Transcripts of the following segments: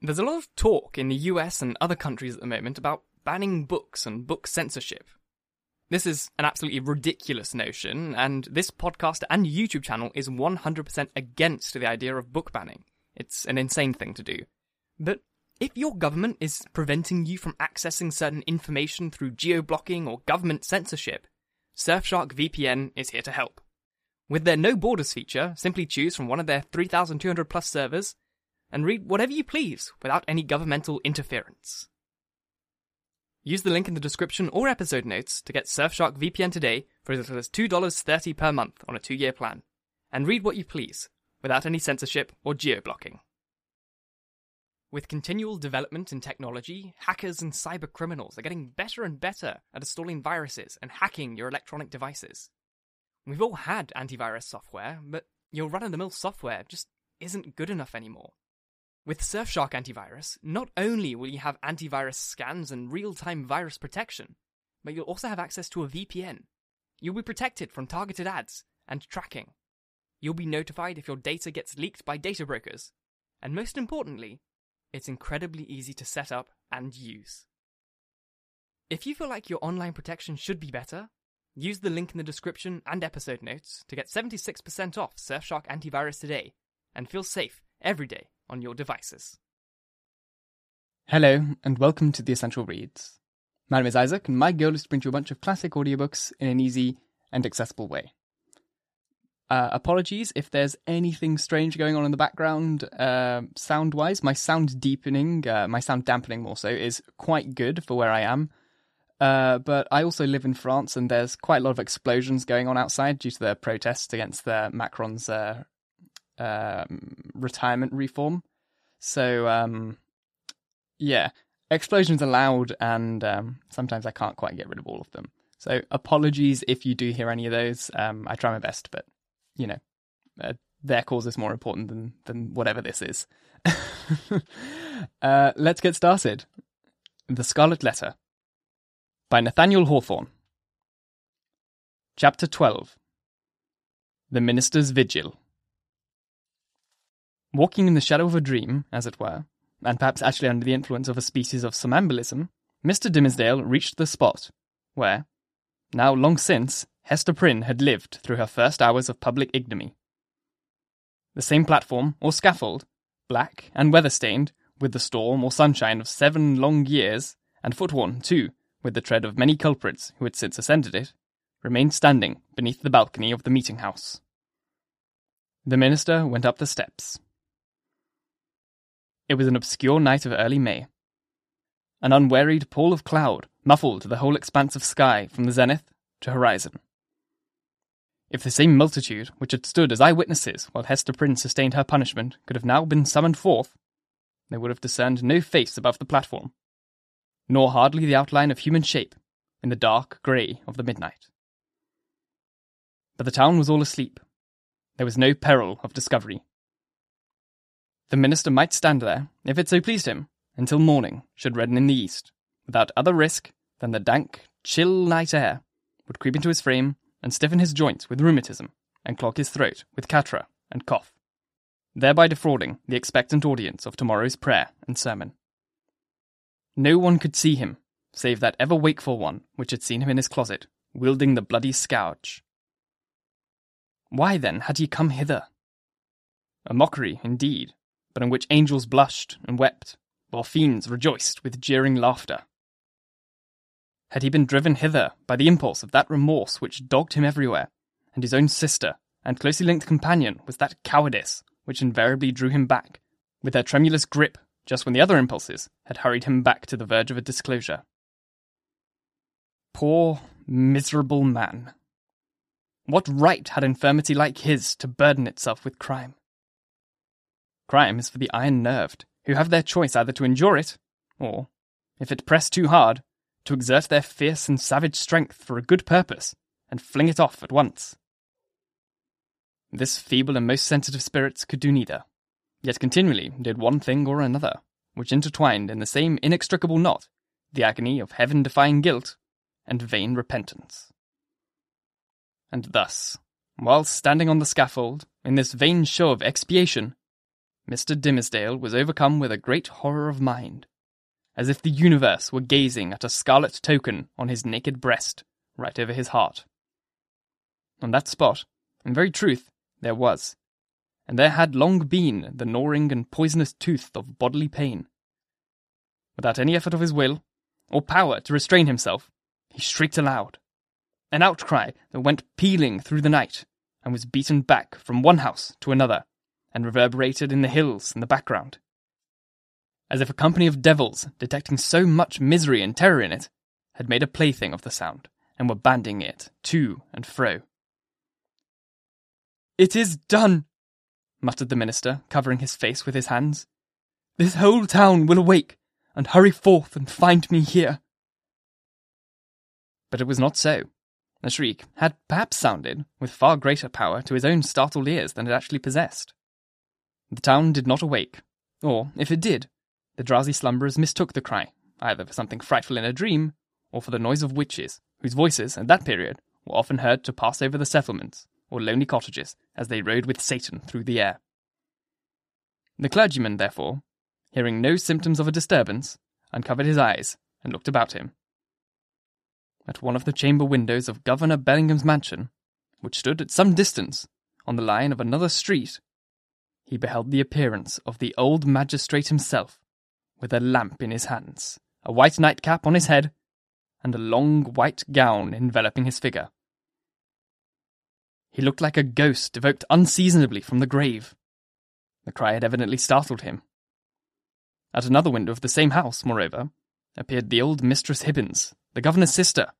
There's a lot of talk in the US and other countries at the moment about banning books and book censorship. This is an absolutely ridiculous notion, and this podcast and YouTube channel is 100% against the idea of book banning. It's an insane thing to do. But if your government is preventing you from accessing certain information through geo blocking or government censorship, Surfshark VPN is here to help. With their no borders feature, simply choose from one of their 3,200 plus servers and read whatever you please without any governmental interference. Use the link in the description or episode notes to get Surfshark VPN today for as little as $2.30 per month on a two year plan. And read what you please, without any censorship or geo blocking. With continual development in technology, hackers and cyber criminals are getting better and better at installing viruses and hacking your electronic devices. We've all had antivirus software, but your run of the mill software just isn't good enough anymore. With Surfshark Antivirus, not only will you have antivirus scans and real time virus protection, but you'll also have access to a VPN. You'll be protected from targeted ads and tracking. You'll be notified if your data gets leaked by data brokers. And most importantly, it's incredibly easy to set up and use. If you feel like your online protection should be better, use the link in the description and episode notes to get 76% off Surfshark Antivirus today and feel safe every day on your devices. Hello, and welcome to The Essential Reads. My name is Isaac, and my goal is to bring you a bunch of classic audiobooks in an easy and accessible way. Uh, apologies if there's anything strange going on in the background, uh, sound wise. My sound deepening, uh, my sound dampening more so, is quite good for where I am. Uh, but I also live in France, and there's quite a lot of explosions going on outside due to the protests against the Macron's uh, um, retirement reform. So, um, yeah, explosions are loud, and um, sometimes I can't quite get rid of all of them. So, apologies if you do hear any of those. Um, I try my best, but you know, uh, their cause is more important than than whatever this is. uh, let's get started. The Scarlet Letter by Nathaniel Hawthorne. Chapter 12 The Minister's Vigil. Walking in the shadow of a dream, as it were, and perhaps actually under the influence of a species of somnambulism, Mr. Dimmesdale reached the spot where, now long since, Hester Prynne had lived through her first hours of public ignominy. The same platform, or scaffold, black and weather stained, with the storm or sunshine of seven long years, and footworn, too, with the tread of many culprits who had since ascended it, remained standing beneath the balcony of the meeting house. The minister went up the steps. It was an obscure night of early May. An unwearied pall of cloud muffled the whole expanse of sky from the zenith to horizon. If the same multitude which had stood as eyewitnesses while Hester Prynne sustained her punishment could have now been summoned forth, they would have discerned no face above the platform, nor hardly the outline of human shape in the dark grey of the midnight. But the town was all asleep. There was no peril of discovery. The minister might stand there, if it so pleased him, until morning should redden in the east, without other risk than the dank, chill night air would creep into his frame and stiffen his joints with rheumatism and clog his throat with catarrh and cough, thereby defrauding the expectant audience of tomorrow's prayer and sermon. No one could see him, save that ever wakeful one which had seen him in his closet, wielding the bloody scourge. Why then had he come hither? A mockery, indeed, but in which angels blushed and wept, while fiends rejoiced with jeering laughter. Had he been driven hither by the impulse of that remorse which dogged him everywhere, and his own sister and closely linked companion was that cowardice which invariably drew him back, with their tremulous grip just when the other impulses had hurried him back to the verge of a disclosure? Poor, miserable man. What right had infirmity like his to burden itself with crime? Crime is for the iron nerved, who have their choice either to endure it, or, if it press too hard, to exert their fierce and savage strength for a good purpose, and fling it off at once. This feeble and most sensitive spirits could do neither, yet continually did one thing or another, which intertwined in the same inextricable knot the agony of heaven defying guilt and vain repentance. And thus, while standing on the scaffold, in this vain show of expiation, Mr. Dimmesdale was overcome with a great horror of mind, as if the universe were gazing at a scarlet token on his naked breast, right over his heart. On that spot, in very truth, there was, and there had long been the gnawing and poisonous tooth of bodily pain. Without any effort of his will, or power to restrain himself, he shrieked aloud. An outcry that went pealing through the night, and was beaten back from one house to another, and reverberated in the hills in the background. As if a company of devils, detecting so much misery and terror in it, had made a plaything of the sound, and were bandying it to and fro. It is done, muttered the minister, covering his face with his hands. This whole town will awake, and hurry forth and find me here. But it was not so. The shriek had perhaps sounded with far greater power to his own startled ears than it actually possessed. The town did not awake, or, if it did, the drowsy slumberers mistook the cry, either for something frightful in a dream, or for the noise of witches, whose voices, at that period, were often heard to pass over the settlements, or lonely cottages, as they rode with Satan through the air. The clergyman, therefore, hearing no symptoms of a disturbance, uncovered his eyes and looked about him. At one of the chamber windows of Governor Bellingham's mansion, which stood at some distance on the line of another street, he beheld the appearance of the old magistrate himself, with a lamp in his hands, a white nightcap on his head, and a long white gown enveloping his figure. He looked like a ghost evoked unseasonably from the grave. The cry had evidently startled him. At another window of the same house, moreover, appeared the old Mistress Hibbins, the governor's sister,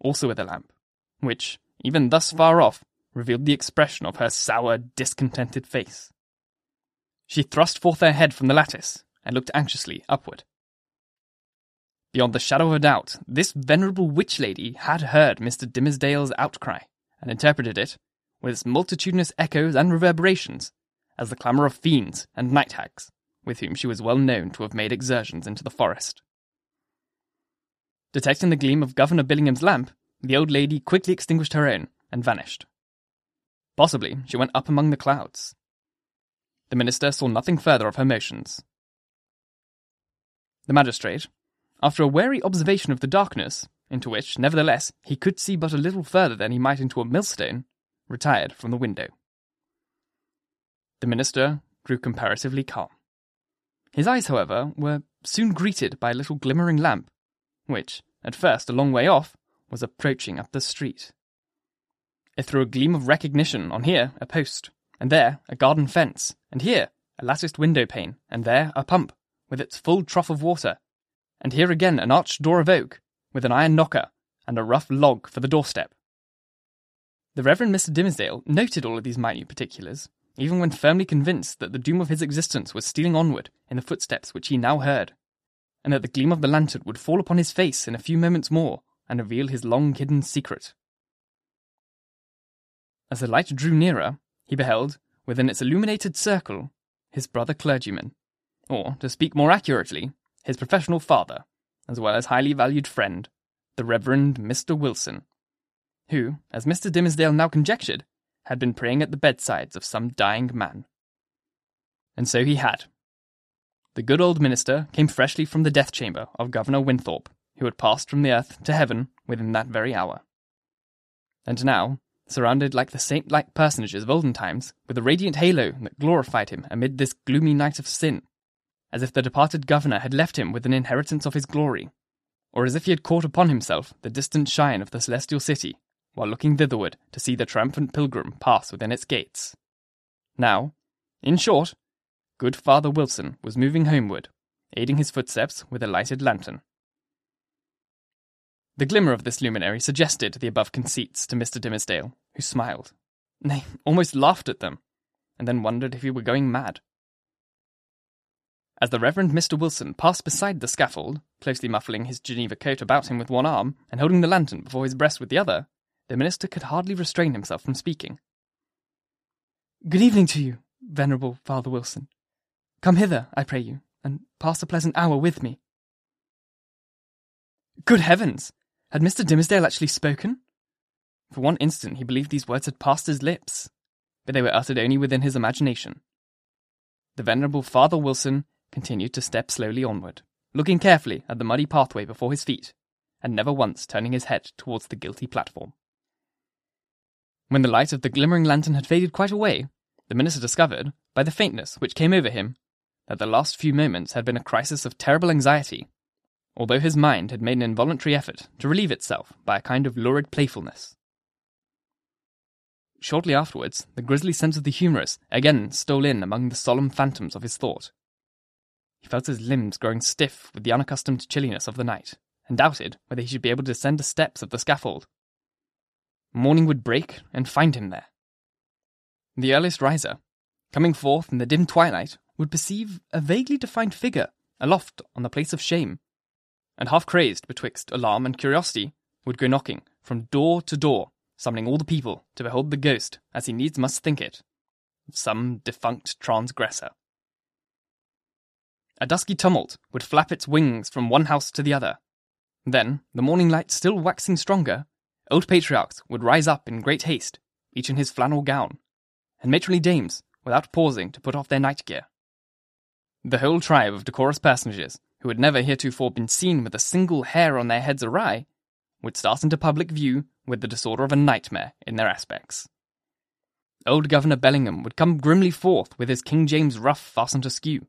also with a lamp, which, even thus far off, revealed the expression of her sour, discontented face. She thrust forth her head from the lattice and looked anxiously upward. Beyond the shadow of a doubt, this venerable witch lady had heard Mr. Dimmesdale's outcry and interpreted it, with its multitudinous echoes and reverberations, as the clamour of fiends and night hags, with whom she was well known to have made excursions into the forest. Detecting the gleam of Governor Bellingham's lamp, the old lady quickly extinguished her own and vanished. Possibly she went up among the clouds. The minister saw nothing further of her motions. The magistrate, after a wary observation of the darkness, into which, nevertheless, he could see but a little further than he might into a millstone, retired from the window. The minister grew comparatively calm. His eyes, however, were soon greeted by a little glimmering lamp, which, at first a long way off, was approaching up the street. It threw a gleam of recognition on here a post, and there a garden fence, and here a latticed window pane, and there a pump, with its full trough of water, and here again an arched door of oak, with an iron knocker, and a rough log for the doorstep. The Reverend Mr. Dimmesdale noted all of these minute particulars, even when firmly convinced that the doom of his existence was stealing onward in the footsteps which he now heard, and that the gleam of the lantern would fall upon his face in a few moments more and reveal his long hidden secret. As the light drew nearer, he beheld, within its illuminated circle, his brother clergyman, or, to speak more accurately, his professional father, as well as highly valued friend, the Reverend Mr. Wilson, who, as Mr. Dimmesdale now conjectured, had been praying at the bedsides of some dying man. And so he had. The good old minister came freshly from the death chamber of Governor Winthrop, who had passed from the earth to heaven within that very hour. And now, surrounded like the saint like personages of olden times, with a radiant halo that glorified him amid this gloomy night of sin, as if the departed governor had left him with an inheritance of his glory, or as if he had caught upon himself the distant shine of the celestial city, while looking thitherward to see the triumphant pilgrim pass within its gates. Now, in short, good Father Wilson was moving homeward, aiding his footsteps with a lighted lantern. The glimmer of this luminary suggested the above conceits to Mr. Dimmesdale, who smiled, nay, almost laughed at them, and then wondered if he were going mad. As the Reverend Mr. Wilson passed beside the scaffold, closely muffling his Geneva coat about him with one arm, and holding the lantern before his breast with the other, the minister could hardly restrain himself from speaking. Good evening to you, venerable Father Wilson. Come hither, I pray you, and pass a pleasant hour with me. Good heavens! Had Mr. Dimmesdale actually spoken? For one instant he believed these words had passed his lips, but they were uttered only within his imagination. the venerable Father Wilson continued to step slowly onward, looking carefully at the muddy pathway before his feet, and never once turning his head towards the guilty platform. When the light of the glimmering lantern had faded quite away, the minister discovered, by the faintness which came over him, that the last few moments had been a crisis of terrible anxiety, although his mind had made an involuntary effort to relieve itself by a kind of lurid playfulness. Shortly afterwards, the grisly sense of the humorous again stole in among the solemn phantoms of his thought. He felt his limbs growing stiff with the unaccustomed chilliness of the night, and doubted whether he should be able to descend the steps of the scaffold. Morning would break and find him there. The earliest riser, coming forth in the dim twilight, would perceive a vaguely defined figure aloft on the place of shame, and half crazed betwixt alarm and curiosity, would go knocking from door to door, summoning all the people to behold the ghost, as he needs must think it, some defunct transgressor. A dusky tumult would flap its wings from one house to the other. Then, the morning light still waxing stronger, old patriarchs would rise up in great haste, each in his flannel gown, and matronly dames, without pausing to put off their night gear. The whole tribe of decorous personages, who had never heretofore been seen with a single hair on their heads awry, would start into public view with the disorder of a nightmare in their aspects. Old Governor Bellingham would come grimly forth with his King James ruff fastened askew,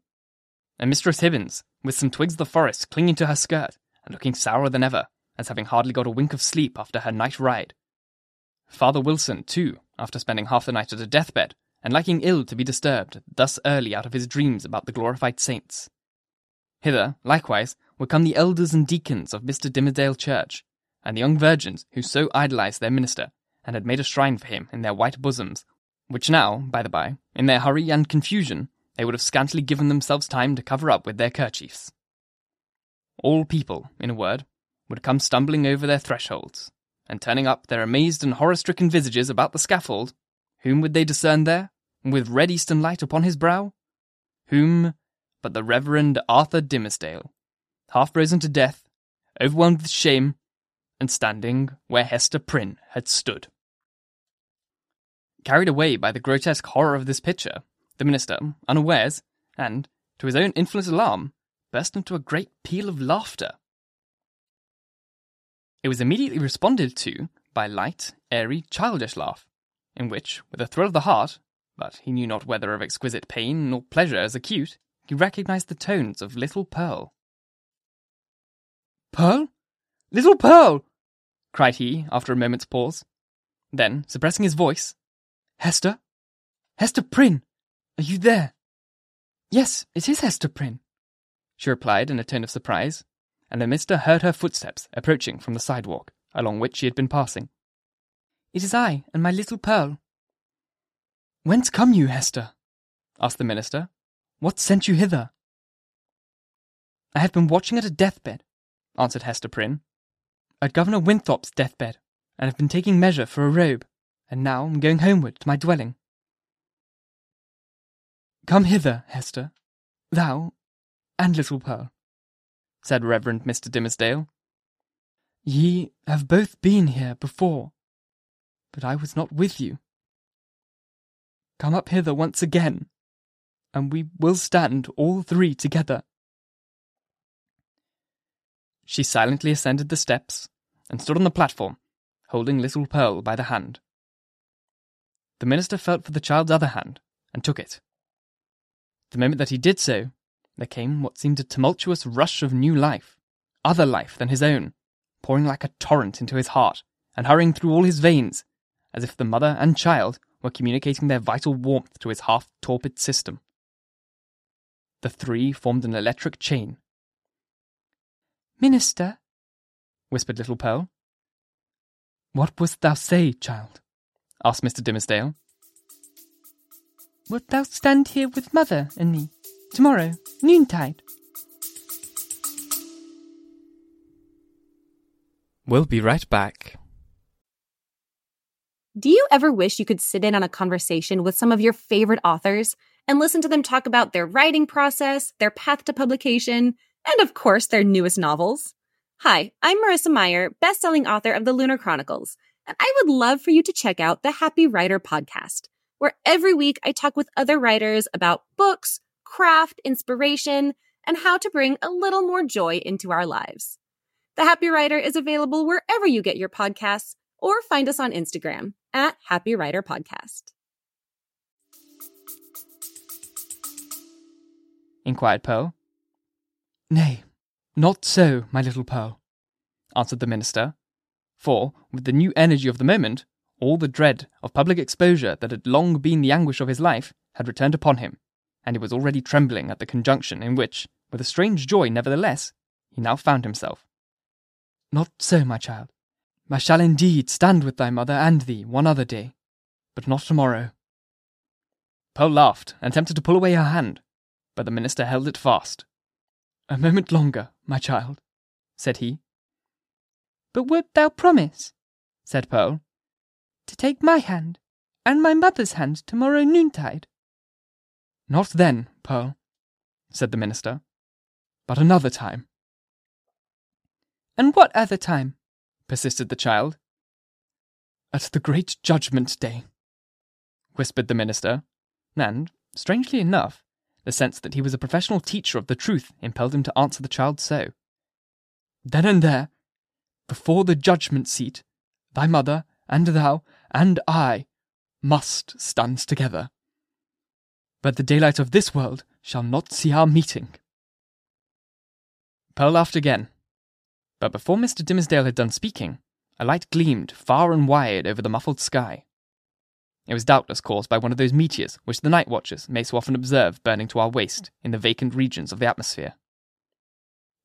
and Mistress Hibbins, with some twigs of the forest clinging to her skirt and looking sourer than ever, as having hardly got a wink of sleep after her night ride. Father Wilson, too, after spending half the night at a deathbed, and liking ill to be disturbed thus early out of his dreams about the glorified saints. Hither, likewise, would come the elders and deacons of Mr. Dimmesdale Church, and the young virgins who so idolized their minister, and had made a shrine for him in their white bosoms, which now, by the by, in their hurry and confusion, they would have scantily given themselves time to cover up with their kerchiefs. All people, in a word, would come stumbling over their thresholds, and turning up their amazed and horror stricken visages about the scaffold, whom would they discern there, with red eastern light upon his brow? Whom but the Reverend Arthur Dimmesdale, half frozen to death, overwhelmed with shame, and standing where Hester Prynne had stood. Carried away by the grotesque horror of this picture, the minister, unawares, and, to his own infinite alarm, burst into a great peal of laughter. It was immediately responded to by light, airy, childish laugh, in which, with a thrill of the heart, but he knew not whether of exquisite pain nor pleasure as acute, he recognized the tones of little Pearl. Pearl? Little Pearl! cried he after a moment's pause. Then, suppressing his voice, Hester? Hester Prynne! Are you there? Yes, it is Hester Prynne, she replied in a tone of surprise, and the minister heard her footsteps approaching from the sidewalk along which she had been passing. It is I and my little Pearl. Whence come you, Hester? asked the minister. What sent you hither? I have been watching at a deathbed, answered Hester Prynne. At Governor Winthrop's deathbed, and have been taking measure for a robe, and now am going homeward to my dwelling. Come hither, Hester, thou and little Pearl, said Reverend Mr. Dimmesdale. Ye have both been here before, but I was not with you. Come up hither once again, and we will stand all three together. She silently ascended the steps and stood on the platform, holding little Pearl by the hand. The minister felt for the child's other hand and took it. The moment that he did so, there came what seemed a tumultuous rush of new life, other life than his own, pouring like a torrent into his heart and hurrying through all his veins, as if the mother and child were communicating their vital warmth to his half torpid system. The three formed an electric chain. Minister, whispered little Pearl. What wouldst thou say, child? asked Mr. Dimmesdale. Wilt thou stand here with mother and me tomorrow, noontide? We'll be right back. Do you ever wish you could sit in on a conversation with some of your favorite authors and listen to them talk about their writing process, their path to publication, and of course, their newest novels? Hi, I'm Marissa Meyer, best-selling author of The Lunar Chronicles, and I would love for you to check out the Happy Writer podcast, where every week I talk with other writers about books, craft, inspiration, and how to bring a little more joy into our lives. The Happy Writer is available wherever you get your podcasts or find us on Instagram at Happy Writer Podcast. Inquired Pearl. Nay, not so, my little Pearl, answered the minister, for, with the new energy of the moment, all the dread of public exposure that had long been the anguish of his life had returned upon him, and he was already trembling at the conjunction in which, with a strange joy nevertheless, he now found himself. Not so, my child. I shall indeed stand with thy mother and thee one other day, but not tomorrow. Pearl laughed and attempted to pull away her hand, but the minister held it fast. A moment longer, my child, said he. But wilt thou promise, said Pearl, to take my hand and my mother's hand tomorrow noontide? Not then, Pearl, said the minister, but another time. And what other time? persisted the child. At the great judgment day, whispered the minister, and, strangely enough, the sense that he was a professional teacher of the truth impelled him to answer the child so. Then and there, before the judgment seat, thy mother and thou and I must stand together. But the daylight of this world shall not see our meeting. Pearl laughed again, but before Mr. Dimmesdale had done speaking, a light gleamed far and wide over the muffled sky. It was doubtless caused by one of those meteors which the night watchers may so often observe burning to our waist in the vacant regions of the atmosphere.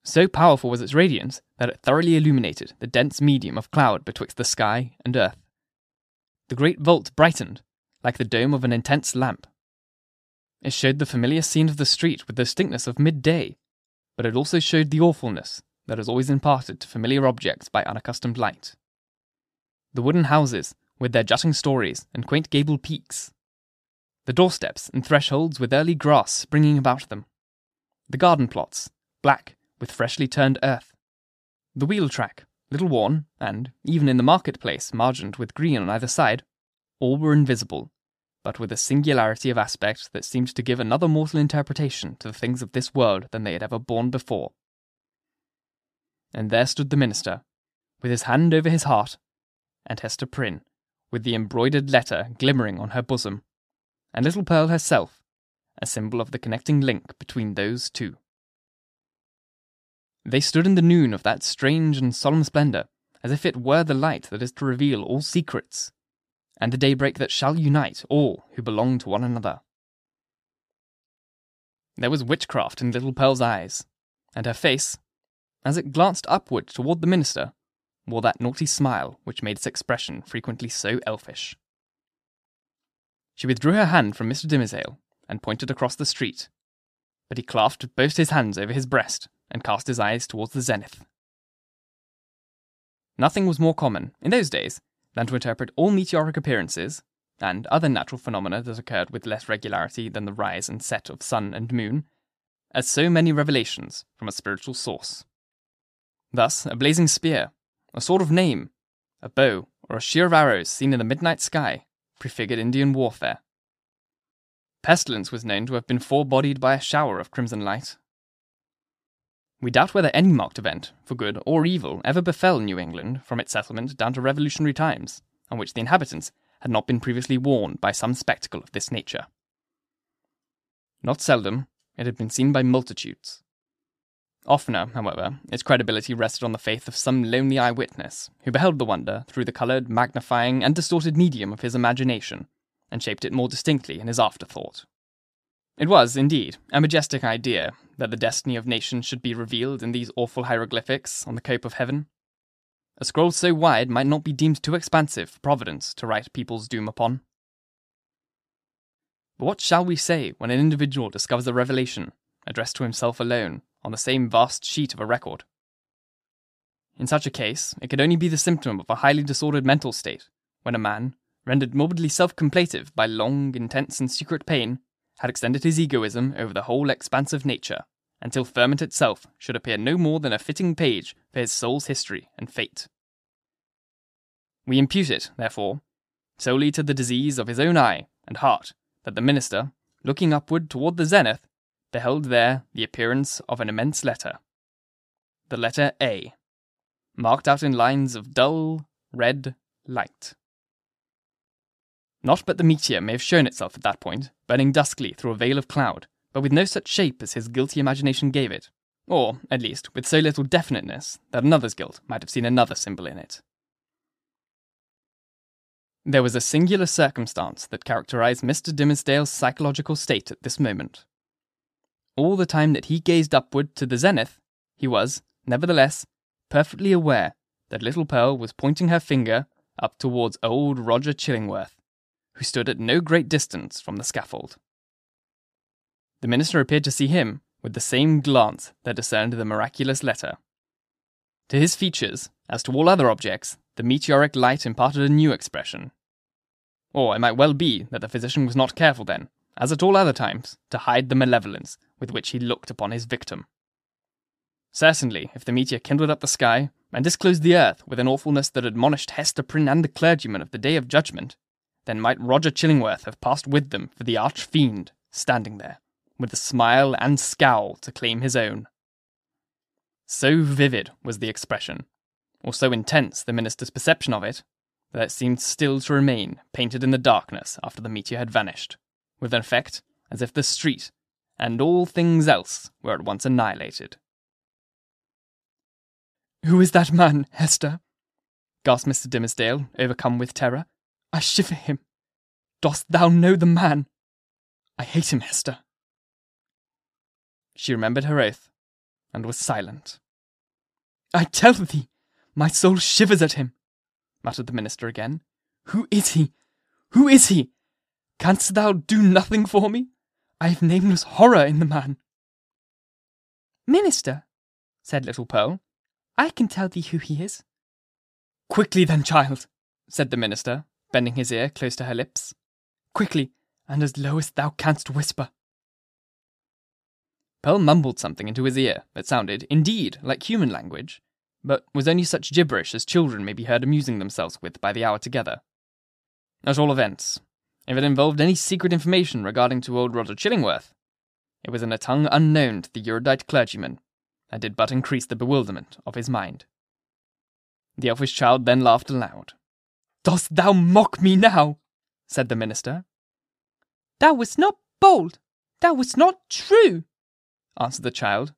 So powerful was its radiance that it thoroughly illuminated the dense medium of cloud betwixt the sky and earth. The great vault brightened, like the dome of an intense lamp. It showed the familiar scene of the street with the distinctness of midday, but it also showed the awfulness that is always imparted to familiar objects by unaccustomed light. The wooden houses, with their jutting stories and quaint gable peaks. The doorsteps and thresholds with early grass springing about them. The garden plots, black with freshly turned earth. The wheel track, little worn, and, even in the marketplace, margined with green on either side, all were invisible, but with a singularity of aspect that seemed to give another mortal interpretation to the things of this world than they had ever borne before. And there stood the minister, with his hand over his heart, and Hester Prynne, with the embroidered letter glimmering on her bosom, and little Pearl herself, a symbol of the connecting link between those two. They stood in the noon of that strange and solemn splendour, as if it were the light that is to reveal all secrets, and the daybreak that shall unite all who belong to one another. There was witchcraft in little Pearl's eyes, and her face, as it glanced upward toward the minister, wore that naughty smile which made its expression frequently so elfish. She withdrew her hand from Mr. Dimmesdale and pointed across the street, but he clasped both his hands over his breast and cast his eyes towards the zenith. Nothing was more common, in those days, than to interpret all meteoric appearances, and other natural phenomena that occurred with less regularity than the rise and set of sun and moon, as so many revelations from a spiritual source. Thus, a blazing spear, a sort of name, a bow, or a sheer of arrows seen in the midnight sky, prefigured Indian warfare. Pestilence was known to have been forebodied by a shower of crimson light. We doubt whether any marked event, for good or evil, ever befell New England from its settlement down to revolutionary times, on which the inhabitants had not been previously warned by some spectacle of this nature. Not seldom, it had been seen by multitudes, Oftener, however, its credibility rested on the faith of some lonely eyewitness who beheld the wonder through the coloured, magnifying, and distorted medium of his imagination, and shaped it more distinctly in his afterthought. It was, indeed, a majestic idea that the destiny of nations should be revealed in these awful hieroglyphics on the cope of heaven. A scroll so wide might not be deemed too expansive for Providence to write people's doom upon. But what shall we say when an individual discovers a revelation, addressed to himself alone, on the same vast sheet of a record. In such a case, it could only be the symptom of a highly disordered mental state, when a man, rendered morbidly self complative by long, intense, and secret pain, had extended his egoism over the whole expanse of nature, until ferment itself should appear no more than a fitting page for his soul's history and fate. We impute it, therefore, solely to the disease of his own eye and heart that the minister, looking upward toward the zenith, beheld there the appearance of an immense letter. The letter A, marked out in lines of dull, red light. Not but the meteor may have shown itself at that point, burning duskly through a veil of cloud, but with no such shape as his guilty imagination gave it, or, at least, with so little definiteness that another's guilt might have seen another symbol in it. There was a singular circumstance that characterized Mr. Dimmesdale's psychological state at this moment. All the time that he gazed upward to the zenith, he was, nevertheless, perfectly aware that little Pearl was pointing her finger up towards old Roger Chillingworth, who stood at no great distance from the scaffold. The minister appeared to see him with the same glance that discerned the miraculous letter. To his features, as to all other objects, the meteoric light imparted a new expression. Or it might well be that the physician was not careful then, as at all other times, to hide the malevolence with which he looked upon his victim. Certainly, if the meteor kindled up the sky and disclosed the earth with an awfulness that admonished Hester Prynne and the clergyman of the day of judgment, then might Roger Chillingworth have passed with them for the arch fiend standing there, with the smile and scowl to claim his own. So vivid was the expression, or so intense the minister's perception of it, that it seemed still to remain painted in the darkness after the meteor had vanished, with an effect as if the street and all things else were at once annihilated. Who is that man, Hester? gasped Mr. Dimmesdale, overcome with terror. I shiver him. Dost thou know the man? I hate him, Hester. She remembered her oath, and was silent. I tell thee, my soul shivers at him, muttered the minister again. Who is he? Who is he? Canst thou do nothing for me? I have nameless horror in the man. Minister, said little Pearl, I can tell thee who he is. Quickly then, child, said the minister, bending his ear close to her lips. Quickly, and as low as thou canst whisper. Pearl mumbled something into his ear that sounded, indeed, like human language, but was only such gibberish as children may be heard amusing themselves with by the hour together. At all events, if it involved any secret information regarding to old Roger Chillingworth, it was in a tongue unknown to the erudite clergyman, and did but increase the bewilderment of his mind. The elfish child then laughed aloud. Dost thou mock me now? said the minister. Thou wast not bold, thou wast not true, answered the child.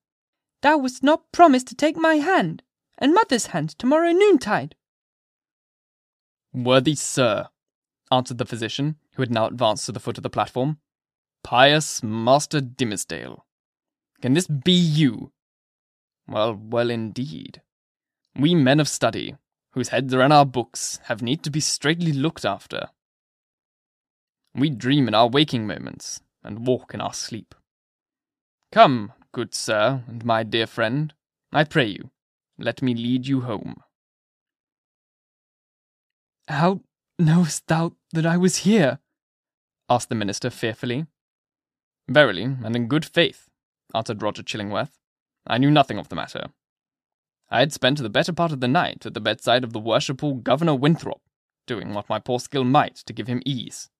Thou wast not promised to take my hand, and mother's hand tomorrow noontide. Worthy sir, answered the physician, who had now advanced to the foot of the platform. Pious Master Dimmesdale. Can this be you? Well, well indeed. We men of study, whose heads are in our books, have need to be straightly looked after. We dream in our waking moments, and walk in our sleep. Come, good sir, and my dear friend, I pray you, let me lead you home. How knowest thou that I was here? Asked the minister fearfully. Verily, and in good faith, answered Roger Chillingworth. I knew nothing of the matter. I had spent the better part of the night at the bedside of the worshipful Governor Winthrop, doing what my poor skill might to give him ease.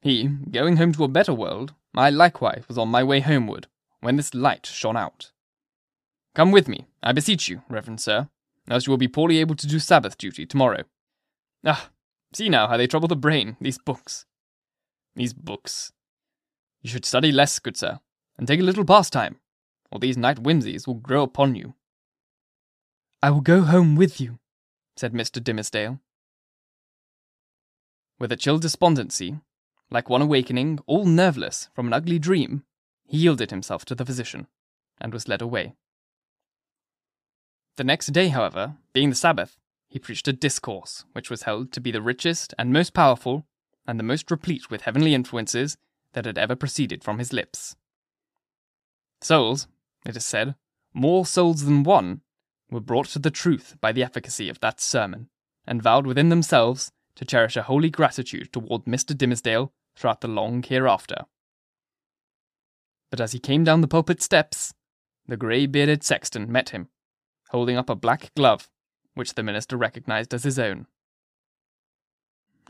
He, going home to a better world, I likewise was on my way homeward, when this light shone out. Come with me, I beseech you, reverend sir, else you will be poorly able to do Sabbath duty tomorrow. Ah, see now how they trouble the brain, these books. These books. You should study less, good sir, and take a little pastime, or these night whimsies will grow upon you. I will go home with you, said Mr. Dimmesdale. With a chill despondency, like one awakening, all nerveless, from an ugly dream, he yielded himself to the physician, and was led away. The next day, however, being the Sabbath, he preached a discourse which was held to be the richest and most powerful, and the most replete with heavenly influences that had ever proceeded from his lips. Souls, it is said, more souls than one, were brought to the truth by the efficacy of that sermon, and vowed within themselves to cherish a holy gratitude toward Mr. Dimmesdale throughout the long hereafter. But as he came down the pulpit steps, the grey bearded sexton met him, holding up a black glove, which the minister recognized as his own.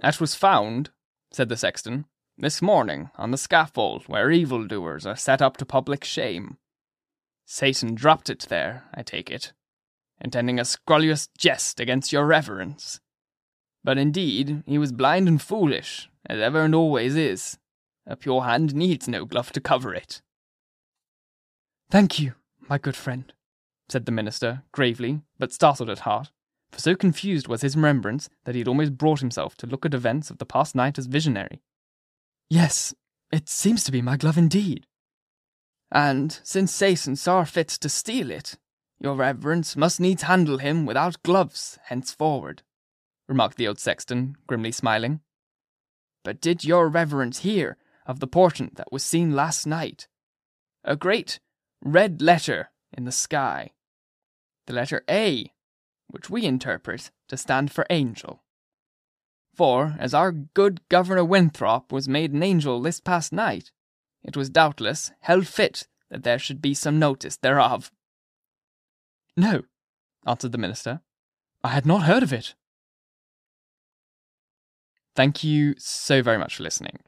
That was found, said the sexton, this morning on the scaffold where evildoers are set up to public shame. Satan dropped it there, I take it, intending a scurrilous jest against your reverence. But indeed, he was blind and foolish, as ever and always is. A pure hand needs no glove to cover it. Thank you, my good friend, said the minister, gravely, but startled at heart, for so confused was his remembrance that he had almost brought himself to look at events of the past night as visionary. Yes, it seems to be my glove indeed. And since Satan saw fit to steal it, your reverence must needs handle him without gloves henceforward, remarked the old sexton, grimly smiling. But did your reverence hear of the portent that was seen last night? A great red letter in the sky. The letter A, which we interpret to stand for angel. For, as our good Governor Winthrop was made an angel this past night, it was doubtless held fit that there should be some notice thereof. No, answered the minister. I had not heard of it. Thank you so very much for listening.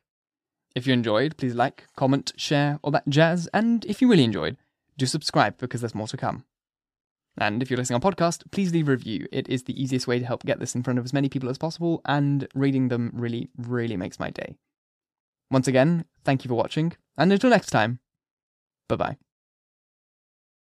If you enjoyed, please like, comment, share, all that jazz, and if you really enjoyed, do subscribe because there's more to come. And if you're listening on podcast, please leave a review. It is the easiest way to help get this in front of as many people as possible, and reading them really, really makes my day. Once again, thank you for watching, and until next time, bye bye.